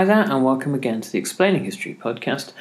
Hi there, and welcome again to the Explaining History podcast.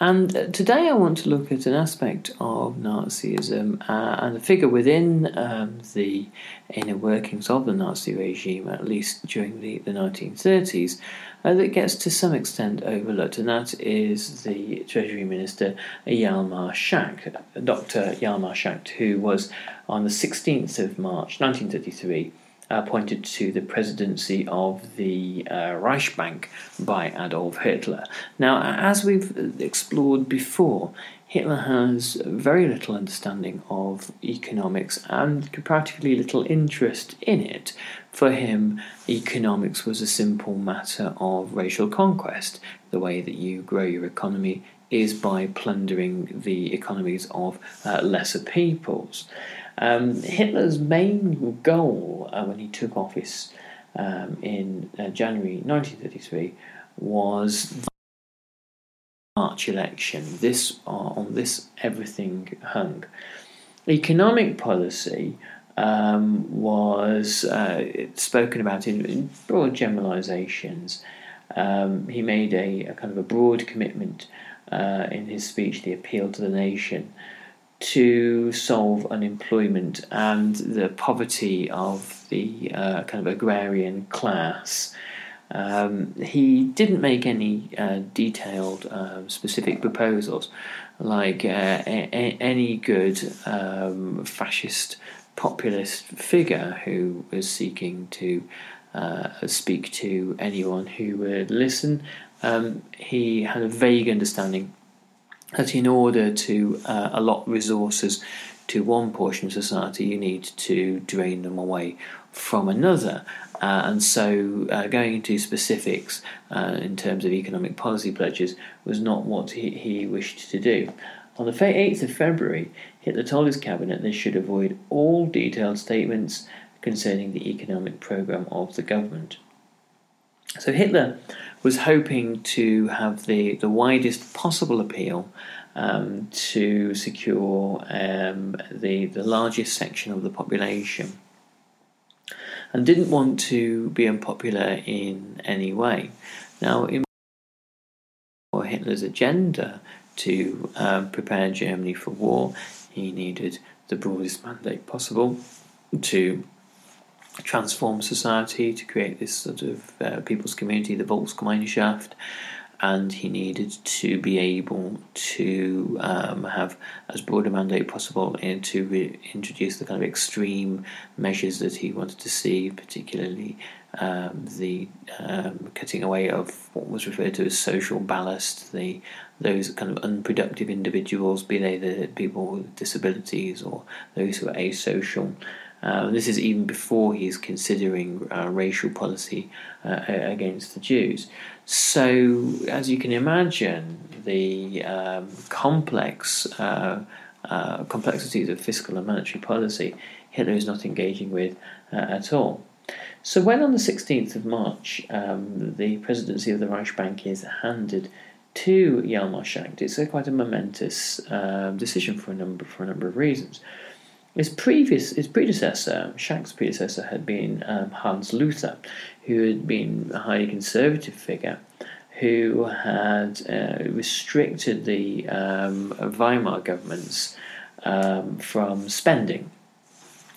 And uh, today I want to look at an aspect of Nazism uh, and a figure within um, the inner workings of the Nazi regime, at least during the, the 1930s, uh, that gets to some extent overlooked, and that is the Treasury Minister Hjalmar Schacht, Dr. Hjalmar Schacht, who was on the 16th of March 1933 appointed to the presidency of the uh, Reichsbank by Adolf Hitler. Now, as we've explored before, Hitler has very little understanding of economics and practically little interest in it. For him, economics was a simple matter of racial conquest. The way that you grow your economy is by plundering the economies of uh, lesser peoples. Um, Hitler's main goal uh, when he took office um, in uh, January 1933 was the March election. This uh, on this everything hung. Economic policy um, was uh, spoken about in, in broad generalizations. Um, he made a, a, kind of a broad commitment uh, in his speech, the appeal to the nation, to solve unemployment and the poverty of the uh, kind of agrarian class. Um, he didn't make any uh, detailed, uh, specific proposals like uh, a- any good um, fascist populist figure who was seeking to uh, speak to anyone who would listen. Um, he had a vague understanding that in order to uh, allot resources to one portion of society, you need to drain them away from another. Uh, and so, uh, going into specifics uh, in terms of economic policy pledges was not what he, he wished to do. On the 8th of February, Hitler told his cabinet they should avoid all detailed statements concerning the economic program of the government. So Hitler was hoping to have the, the widest possible appeal um, to secure um, the, the largest section of the population and didn't want to be unpopular in any way. Now, in Hitler's agenda to um, prepare Germany for war, he needed the broadest mandate possible to transform society, to create this sort of uh, people's community, the Volksgemeinschaft, and he needed to be able to um, have as broad a mandate possible and to re- introduce the kind of extreme measures that he wanted to see, particularly um, the um, cutting away of what was referred to as social ballast, the those kind of unproductive individuals, be they the people with disabilities or those who are asocial. Uh, this is even before he's considering uh, racial policy uh, against the Jews. So, as you can imagine, the um, complex uh, uh, complexities of fiscal and monetary policy, Hitler is not engaging with uh, at all. So when on the 16th of March um, the presidency of the Reichsbank is handed to Hjalmar Schacht, it's a quite a momentous decision for a number for a number of reasons. His previous, his predecessor, Schacht's predecessor, had been um, Hans Luther, who had been a highly conservative figure, who had uh, restricted the um, Weimar governments um, from spending.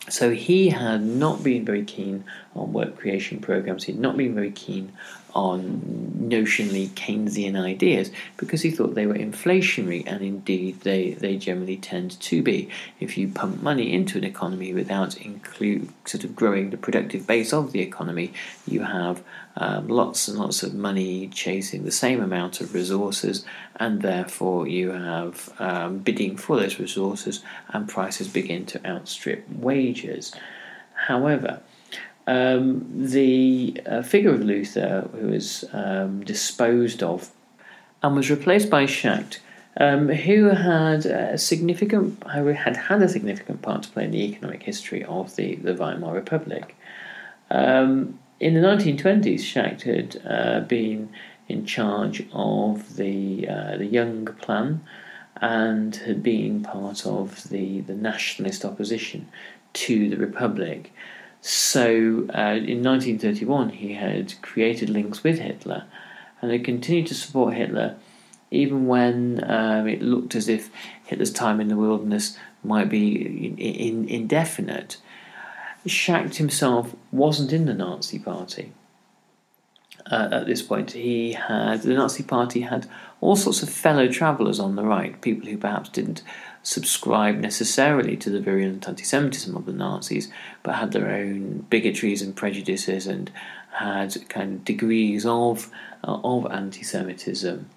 So he had not been very keen on work creation programs. He'd not been very keen on notionally Keynesian ideas because he thought they were inflationary, and indeed they, they generally tend to be. If you pump money into an economy without include sort of growing the productive base of the economy, you have um, lots and lots of money chasing the same amount of resources, and therefore you have um, bidding for those resources, and prices begin to outstrip wages. However, um, the uh, figure of Luther, who was um, disposed of and was replaced by Schacht, um, who had a significant had had a significant part to play in the economic history of the, the Weimar Republic. Um, in the 1920s, Schacht had uh, been in charge of the uh, the Young Plan and had been part of the, the nationalist opposition to the Republic. So uh, in 1931, he had created links with Hitler and had continued to support Hitler even when um, it looked as if Hitler's time in the wilderness might be in, in, indefinite. Schacht himself wasn't in the Nazi Party. Uh, at this point, he had the Nazi Party had all sorts of fellow travellers on the right, people who perhaps didn't subscribe necessarily to the virulent anti-Semitism of the Nazis, but had their own bigotries and prejudices and had kind of degrees of uh, of anti-Semitism.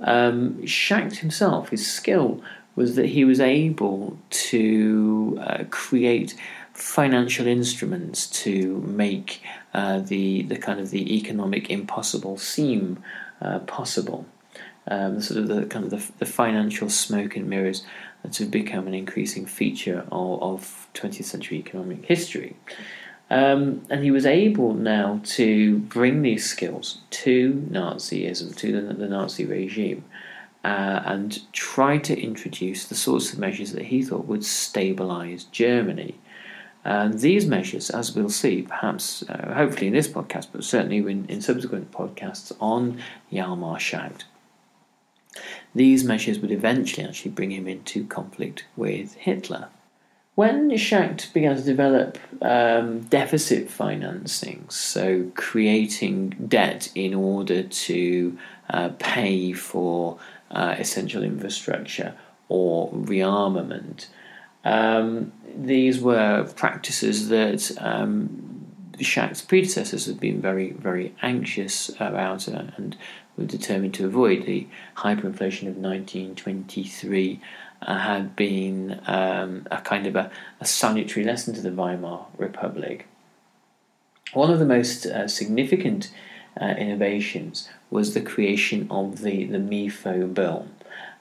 Um, Schacht himself, his skill was that he was able to uh, create financial instruments to make uh, the the kind of the economic impossible seem uh, possible. Um, sort of the kind of the, the financial smoke and mirrors that have become an increasing feature of, of 20th century economic history. Um, and he was able now to bring these skills to Nazism, to the, the Nazi regime, uh, and try to introduce the sorts of measures that he thought would stabilize Germany. And these measures, as we'll see, perhaps, uh, hopefully in this podcast, but certainly in, in subsequent podcasts on Hjalmar Schacht, these measures would eventually actually bring him into conflict with Hitler. When Schacht began to develop um, deficit financing, so creating debt in order to uh, pay for uh, essential infrastructure or rearmament, um, these were practices that um, Schacht's predecessors had been very, very anxious about uh, and were determined to avoid. The hyperinflation of 1923 uh, had been um, a kind of a, a, salutary lesson to the Weimar Republic. One of the most uh, significant uh, innovations was the creation of the, the MIFO bill.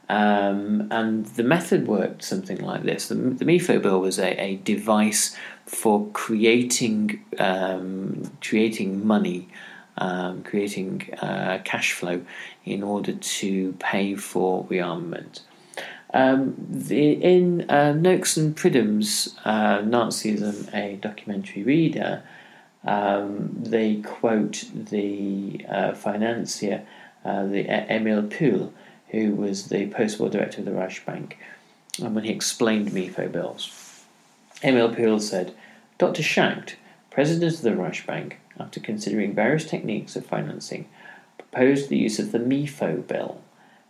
Um, and the method worked something like this. The, the bill was a, a device for creating um, creating money um, creating uh, cash flow in order to pay for rearmament. Um, the, in uh, Noakes and Pridham's uh, Nazism, a documentary reader, um, they quote the uh, financier, uh, the Emil Puhl, who was the post-war director of the Reichsbank, and when he explained MIFO bills. Emil Puhl said, Dr. Schacht, president of the Reichsbank, after considering various techniques of financing, proposed the use of the MIFO bill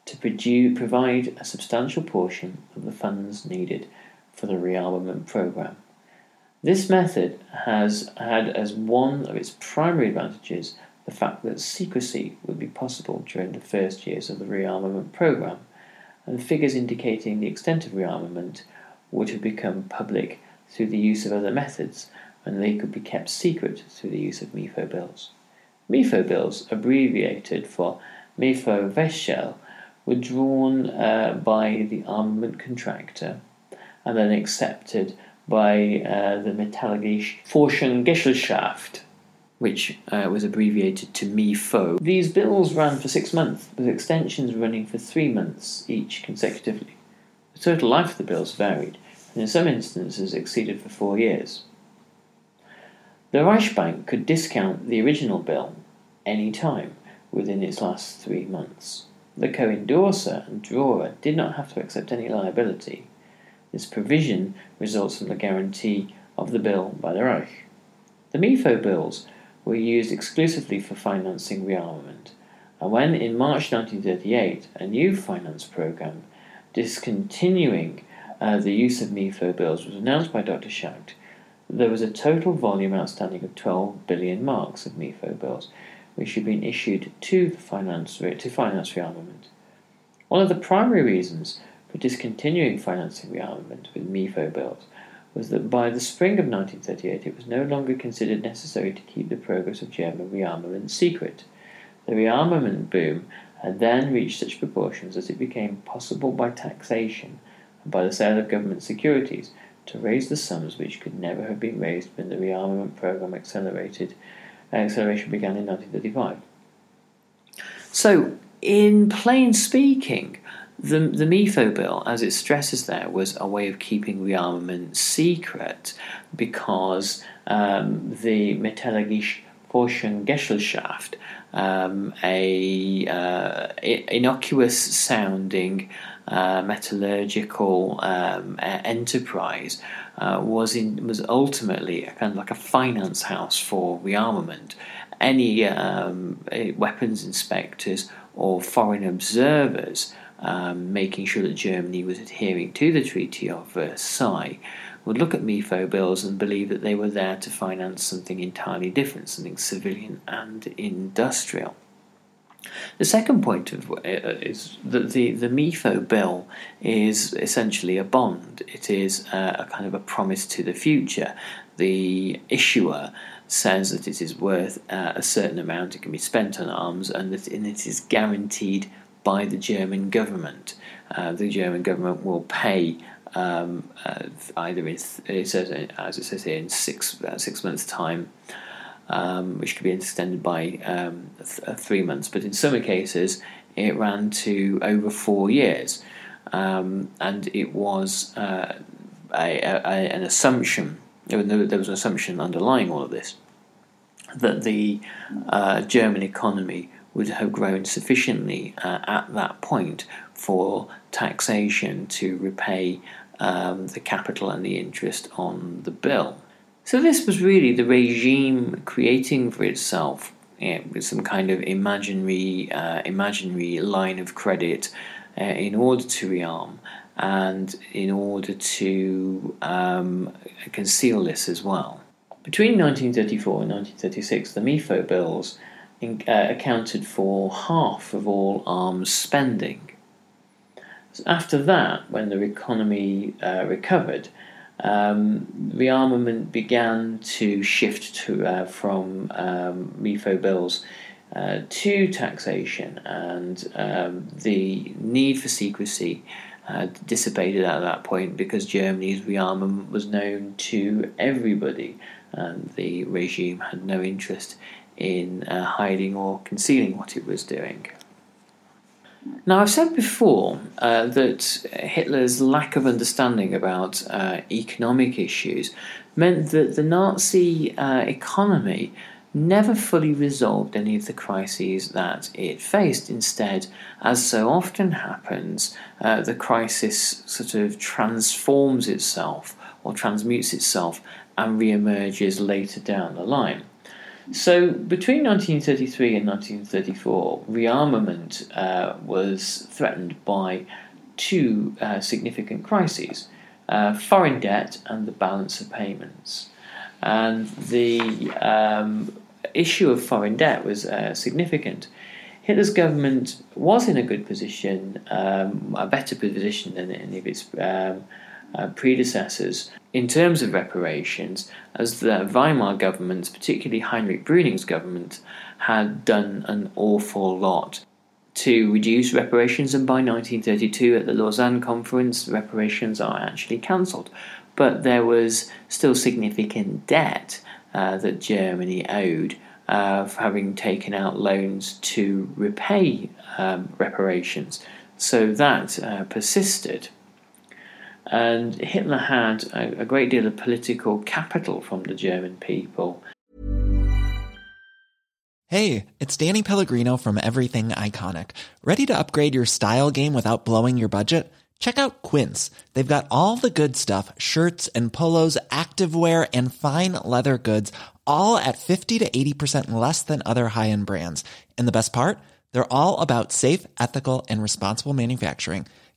to produce, provide a substantial portion of the funds needed for the rearmament program. This method has had as one of its primary advantages the fact that secrecy would be possible during the first years of the rearmament program, and figures indicating the extent of rearmament would have become public through the use of other methods and they could be kept secret through the use of MIFO bills. MIFO bills, abbreviated for MIFO Wechsel, were drawn uh, by the armament contractor and then accepted by uh, the Metallische Forschungsgesellschaft, which uh, was abbreviated to MIFO. These bills ran for six months, with extensions running for three months each consecutively. The total life of the bills varied, and in some instances exceeded for four years. The Reichsbank could discount the original bill any time within its last three months. The co endorser and drawer did not have to accept any liability. This provision results from the guarantee of the bill by the Reich. The MIFO bills were used exclusively for financing rearmament, and when in March 1938 a new finance program discontinuing uh, the use of MIFO bills was announced by Dr. Schacht, there was a total volume outstanding of 12 billion marks of MIFO bills, which had been issued to, finance, to finance rearmament. One of the primary reasons for discontinuing financing rearmament with MIFO bills was that by the spring of 1938 it was no longer considered necessary to keep the progress of German rearmament secret. The rearmament boom had then reached such proportions that it became possible by taxation and by the sale of government securities to raise the sums which could never have been raised when the rearmament program accelerated acceleration began in 1935. So, in plain speaking, the, the MIFO bill, as it stresses there, was a way of keeping rearmament secret because um, the Metallische Forschungsgesellschaft, um, a uh, innocuous sounding uh, metallurgical um, enterprise, uh, was in was ultimately a kind of like a finance house for rearmament. Any um, weapons inspectors or foreign observers um, making sure that Germany was adhering to the Treaty of Versailles would look at MIFO bills and believe that they were there to finance something entirely different, something civilian and industrial. The second point of, uh, is that the, the MIFO bill is essentially a bond. It is uh, a kind of a promise to the future. The issuer says that it is worth uh, a certain amount, it can be spent on arms, and that and it is guaranteed by the German government. Uh, the German government will pay um, uh, either in, it says, as it says here, in six, uh, six months' time um, which could be extended by um, th- uh, three months. But in some cases, it ran to over four years, um, and it was uh, a, a, an assumption. There was an assumption underlying all of this that the uh, German economy would have grown sufficiently uh, at that point for taxation to repay um, the capital and the interest on the bill. So this was really the regime creating for itself some kind of imaginary, uh, imaginary line of credit uh, in order to rearm and in order to um, conceal this as well. Between 1934 and 1936, the MIFO bills in, uh, accounted for half of all arms spending. After that, when the economy uh, recovered, um, rearmament began to shift to, uh, from um, MIFO bills uh, to taxation, and um, the need for secrecy uh, dissipated at that point because Germany's rearmament was known to everybody, and the regime had no interest in uh, hiding or concealing what it was doing. Now, I've said before uh, that Hitler's lack of understanding about uh, economic issues meant that the Nazi uh, economy never fully resolved any of the crises that it faced. Instead, as so often happens, uh, the crisis sort of transforms itself or transmutes itself and re emerges later down the line. So between 1933 and 1934, rearmament uh, was threatened by two uh, significant crises uh, foreign debt and the balance of payments. And the um, issue of foreign debt was uh, significant. Hitler's government was in a good position, um, a better position than any of its um, uh, predecessors in terms of reparations, as the Weimar government, particularly Heinrich Brüning's government, had done an awful lot to reduce reparations, and by 1932 at the Lausanne Conference, reparations are actually cancelled. But there was still significant debt uh, that Germany owed uh, for having taken out loans to repay um, reparations. So that uh, persisted. And Hitler had a, a great deal of political capital from the German people. Hey, it's Danny Pellegrino from Everything Iconic. Ready to upgrade your style game without blowing your budget? Check out Quince. They've got all the good stuff shirts and polos, activewear, and fine leather goods, all at 50 to 80% less than other high end brands. And the best part? They're all about safe, ethical, and responsible manufacturing.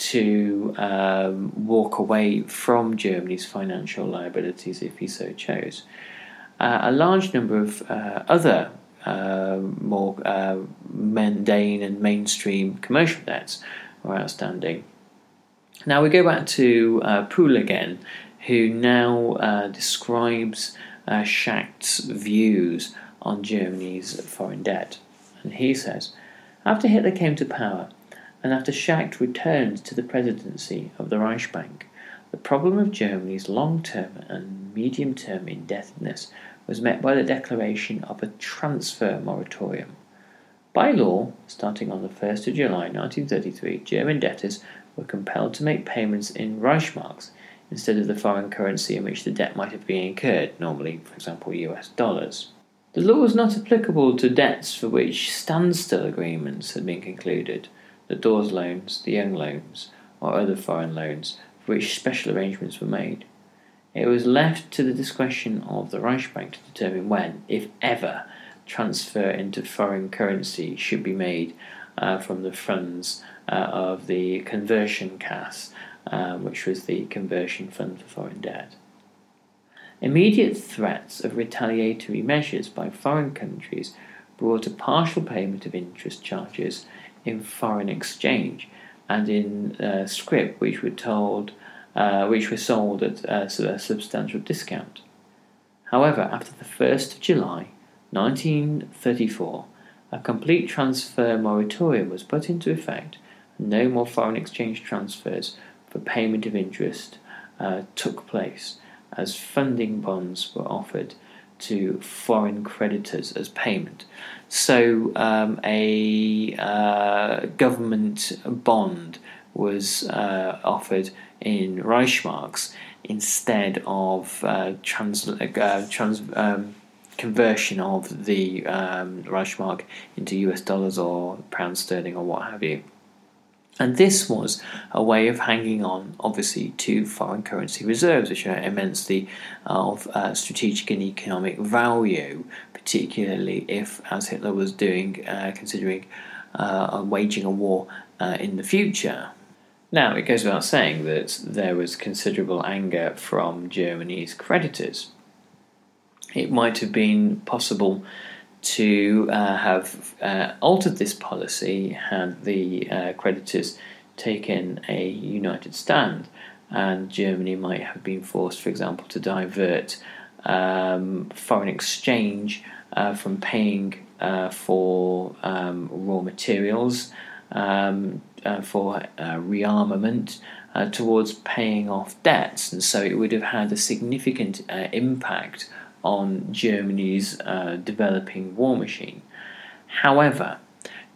To um, walk away from Germany's financial liabilities if he so chose. Uh, a large number of uh, other uh, more uh, mundane and mainstream commercial debts were outstanding. Now we go back to uh, Puhl again, who now uh, describes uh, Schacht's views on Germany's foreign debt. And he says, after Hitler came to power, and after Schacht returned to the presidency of the Reichsbank, the problem of Germany's long term and medium term indebtedness was met by the declaration of a transfer moratorium. By law, starting on the 1st of July 1933, German debtors were compelled to make payments in Reichsmarks instead of the foreign currency in which the debt might have been incurred, normally, for example, US dollars. The law was not applicable to debts for which standstill agreements had been concluded the Dawes loans, the Young loans, or other foreign loans for which special arrangements were made. It was left to the discretion of the Reichsbank to determine when, if ever, transfer into foreign currency should be made uh, from the funds uh, of the conversion Kasse, uh, which was the conversion fund for foreign debt. Immediate threats of retaliatory measures by foreign countries brought a partial payment of interest charges in foreign exchange and in uh, scrip, which were told, uh, which were sold at uh, a substantial discount. However, after the 1st of July 1934, a complete transfer moratorium was put into effect, and no more foreign exchange transfers for payment of interest uh, took place, as funding bonds were offered to foreign creditors as payment. So, um, a uh, government bond was uh, offered in Reichsmarks instead of uh, trans, uh, trans um, conversion of the um, Reichsmark into US dollars or pound sterling or what have you. And this was a way of hanging on, obviously, to foreign currency reserves, which are immensely of uh, strategic and economic value, particularly if, as Hitler was doing, uh, considering uh, waging a war uh, in the future. Now, it goes without saying that there was considerable anger from Germany's creditors. It might have been possible to uh, have uh, altered this policy had the uh, creditors taken a united stand, and Germany might have been forced, for example, to divert um, foreign exchange uh, from paying uh, for um, raw materials um, uh, for rearmament towards paying off debts, and so it would have had a significant impact on Germany's uh, developing war machine. However,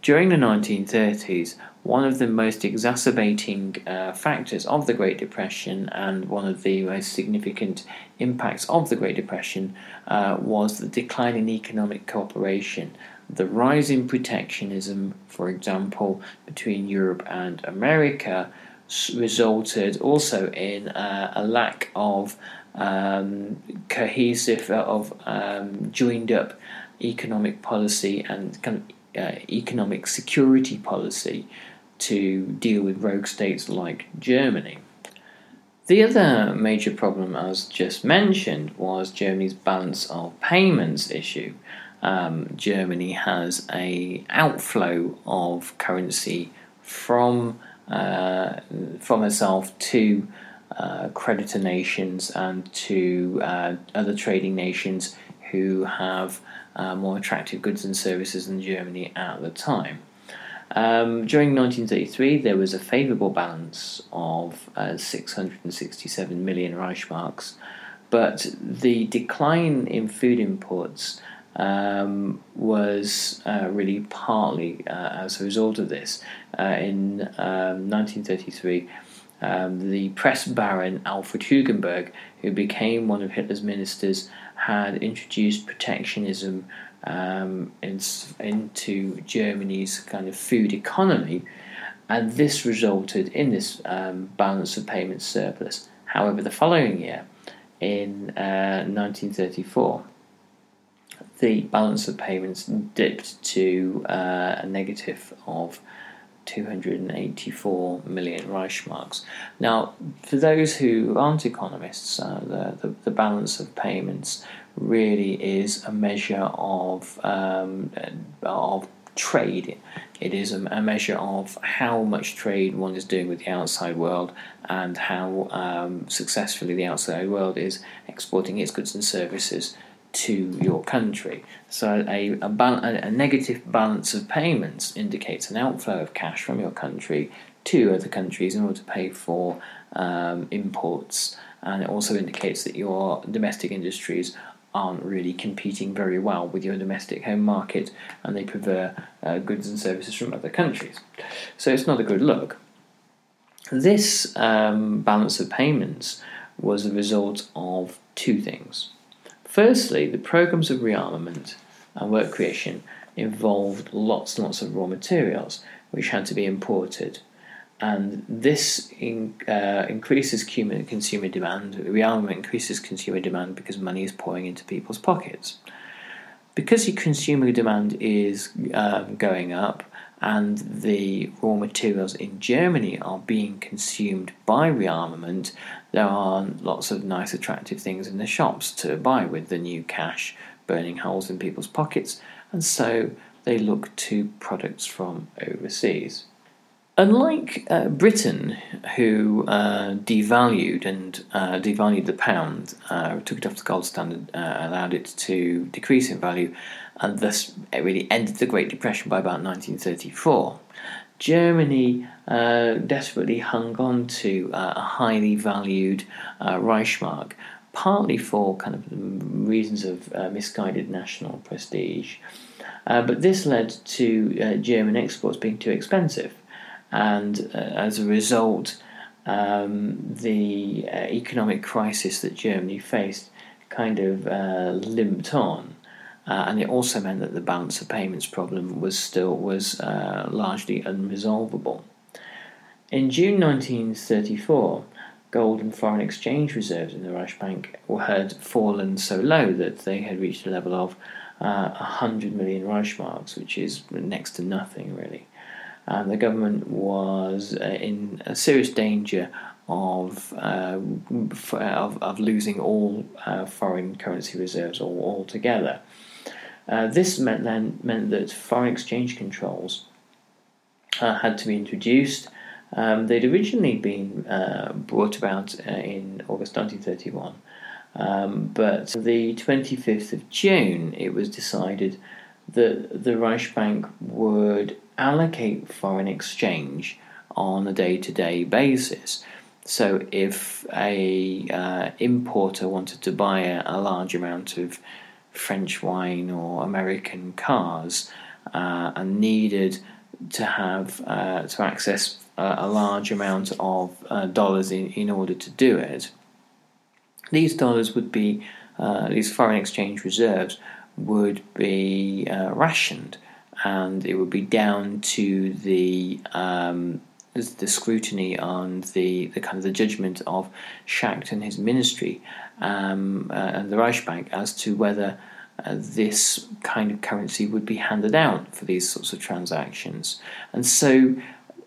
during the 1930s, one of the most exacerbating uh, factors of the Great Depression and one of the most significant impacts of the Great Depression uh, was the decline in economic cooperation. The rise in protectionism, for example, between Europe and America, resulted also in uh, a lack of um, cohesive, of um, joined up economic policy and kind of uh, economic security policy to deal with rogue states like Germany. The other major problem, as just mentioned, was Germany's balance of payments issue. Um, Germany has a outflow of currency from uh, from itself to uh, creditor nations and to uh, other trading nations who have uh, more attractive goods and services than Germany at the time. Um, during 1933, there was a favourable balance of uh, 667 million Reichsmarks, but the decline in food imports um, was uh, really partly uh, as a result of this. Uh, in um, 1933, um, the press baron Alfred Hugenberg, who became one of Hitler's ministers, had introduced protectionism um, in, into Germany's kind of food economy, and this resulted in this um, balance of payments surplus. However, the following year, in uh, 1934, the balance of payments dipped to uh, a negative of 284 million Reichsmarks. Now, for those who aren't economists, uh, the, the, the, balance of payments really is a measure of, um, of trade. It is a, a, measure of how much trade one is doing with the outside world and how um, successfully the outside world is exporting its goods and services to your country. So a, a, a, negative balance of payments indicates an outflow of cash from your country to other countries in order to pay for um, imports, and it also indicates that your domestic industries aren't really competing very well with your domestic home market and they prefer uh, goods and services from other countries. So it's not a good look. This um, balance of payments was a result of two things. Firstly, the programs of rearmament and work creation involved lots and lots of raw materials which had to be imported. And this in, uh, increases consumer demand. Rearmament increases consumer demand because money is pouring into people's pockets. Because your consumer demand is um, going up, and the raw materials in Germany are being consumed by rearmament, there are lots of nice, attractive things in the shops to buy with the new cash burning holes in people's pockets, and so they look to products from overseas. Unlike uh, Britain, who uh, devalued and uh, devalued the pound, uh, took it off the gold standard, uh, allowed it to decrease in value, and thus it really ended the Great Depression by about 1934. Germany uh, desperately hung on to a highly valued Reichsmark, partly for kind of reasons of misguided national prestige. but this led to German exports being too expensive and uh, as a result, um, the uh, economic crisis that Germany faced kind of uh, limped on. Uh, and it also meant that the balance of payments problem was still was uh, largely unresolvable. In June 1934, gold and foreign exchange reserves in the Reichsbank had fallen so low that they had reached a level of uh, 100 million Reichsmarks, which is next to nothing really and the government was uh, in serious danger of, uh, of, of losing all uh, foreign currency reserves all, altogether. Uh, this meant then meant that foreign exchange controls uh, had to be introduced. Um, they'd originally been uh, brought about in August 1931, um, but the 25th of June it was decided that the Reichsbank would allocate foreign exchange on a day-to-day basis. So if a uh, importer wanted to buy a, a, large amount of French wine or American cars uh, and needed to have uh, to access a, a, large amount of uh, dollars in, in order to do it, these dollars would be uh, these foreign exchange reserves would be uh, rationed, and it would be down to the um, the scrutiny on the, the kind of the judgment of Schacht and his ministry um, uh, and the Reichsbank as to whether uh, this kind of currency would be handed out for these sorts of transactions. And so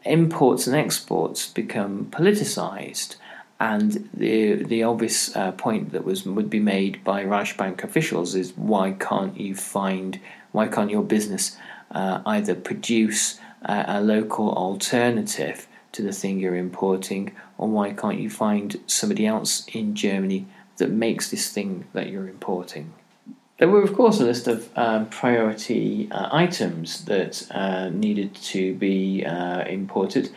imports and exports become politicized. And the the obvious uh, point that was would be made by Reichsbank officials is why can't you find why can't your business uh, either produce a, local alternative to the thing you're importing, or why can't you find somebody else in Germany that makes this thing that you're importing? There were, of course, a list of um, priority uh, items that uh, needed to be uh, imported,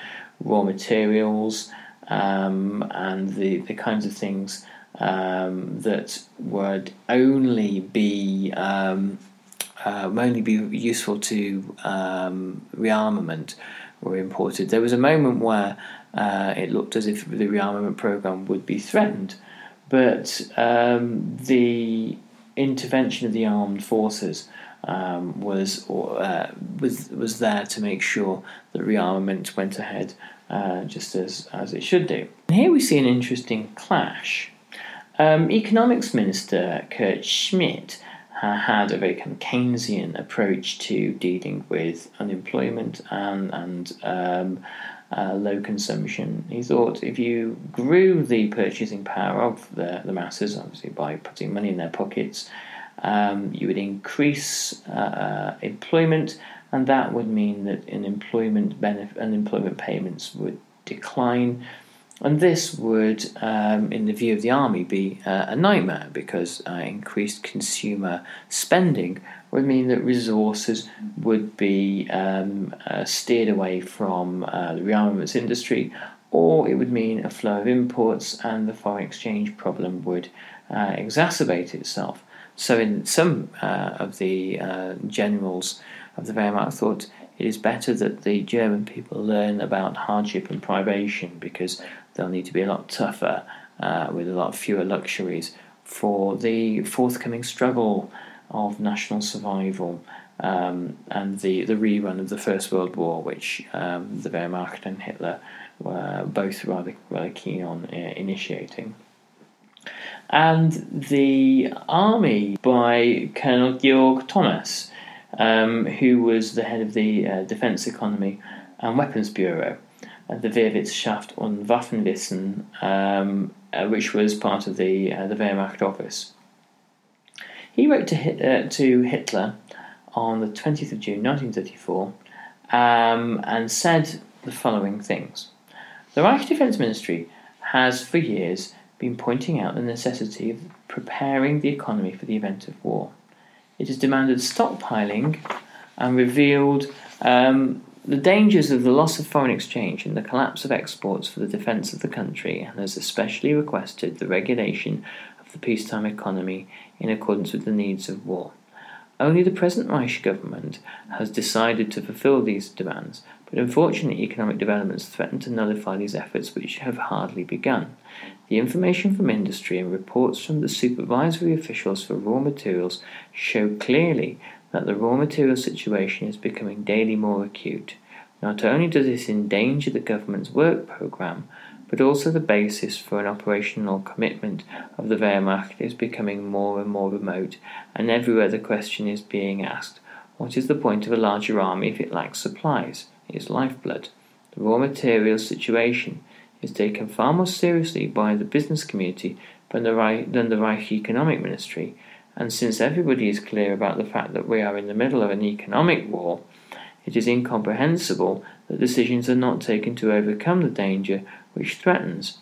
raw materials, um, and the, the kinds of things um, that would only be um, uh, only be useful to um, rearmament were imported. There was a moment where uh, it looked as if the rearmament program would be threatened, but um, the intervention of the armed forces um, was uh, was was there to make sure that rearmament went ahead uh, just as as it should do. And here we see an interesting clash. Um, Economics Minister Kurt Schmitt had a very kind of Keynesian approach to dealing with unemployment and, and um, uh, low consumption. He thought if you grew the purchasing power of the, the masses, obviously by putting money in their pockets, um, you would increase uh, uh employment, and that would mean that unemployment benef- unemployment payments would decline and this would, um, in the view of the army, be uh, a nightmare because uh, increased consumer spending would mean that resources would be um, uh, steered away from uh, the rearmaments industry, or it would mean a flow of imports and the foreign exchange problem would uh, exacerbate itself. So, in some uh, of the generals of the Wehrmacht thought it is better that the German people learn about hardship and privation because they'll need to be a lot tougher uh, with a lot fewer luxuries for the forthcoming struggle of national survival um, and the, the rerun of the First World War, which um, the Wehrmacht and Hitler were both rather, rather keen on uh, initiating. And the army by Colonel Georg Thomas, um, who was the head of the uh, Defence Economy and Weapons Bureau, the Wehrwirtschaft und Waffenwesen, um, uh, which was part of the uh, the Wehrmacht office. He wrote to, Hit- uh, to Hitler on the 20th of June 1934 um, and said the following things The Reich Defense Ministry has for years been pointing out the necessity of preparing the economy for the event of war. It has demanded stockpiling and revealed um, the dangers of the loss of foreign exchange and the collapse of exports for the defence of the country, and has especially requested the regulation of the peacetime economy in accordance with the needs of war. Only the present Reich government has decided to fulfil these demands, but unfortunately, economic developments threaten to nullify these efforts, which have hardly begun. The information from industry and reports from the supervisory officials for raw materials show clearly that the raw material situation is becoming daily more acute. Not only does this endanger the government's work programme, but also the basis for an operational commitment of the Wehrmacht is becoming more and more remote, and everywhere the question is being asked what is the point of a larger army if it lacks supplies, its lifeblood? The raw material situation is taken far more seriously by the business community than the Reich, than the Reich Economic Ministry, and since everybody is clear about the fact that we are in the middle of an economic war, it is incomprehensible that decisions are not taken to overcome the danger which threatens.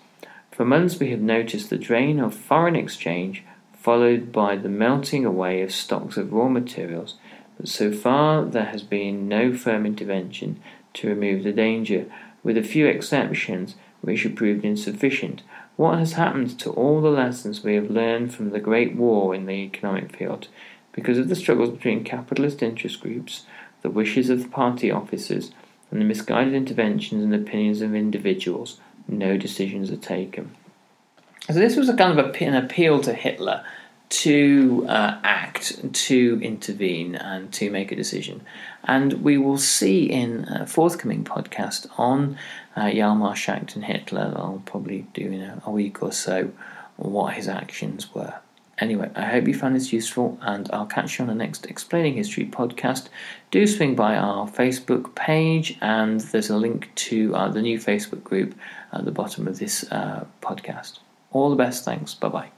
For months we have noticed the drain of foreign exchange, followed by the melting away of stocks of raw materials, but so far there has been no firm intervention to remove the danger, with a few exceptions which have proved insufficient. What has happened to all the lessons we have learned from the Great War in the economic field? Because of the struggles between capitalist interest groups, the wishes of the party officers, and the misguided interventions and opinions of individuals, no decisions are taken. So this was a kind of an appeal to Hitler to uh, act, to intervene, and to make a decision. And we will see in a forthcoming podcast on uh, Hjalmar Schacht and Hitler, I'll probably do in a, a week or so, what his actions were. Anyway, I hope you found this useful, and I'll catch you on the next Explaining History podcast. Do swing by our Facebook page, and there's a link to uh, the new Facebook group at the bottom of this uh, podcast. All the best, thanks, bye bye.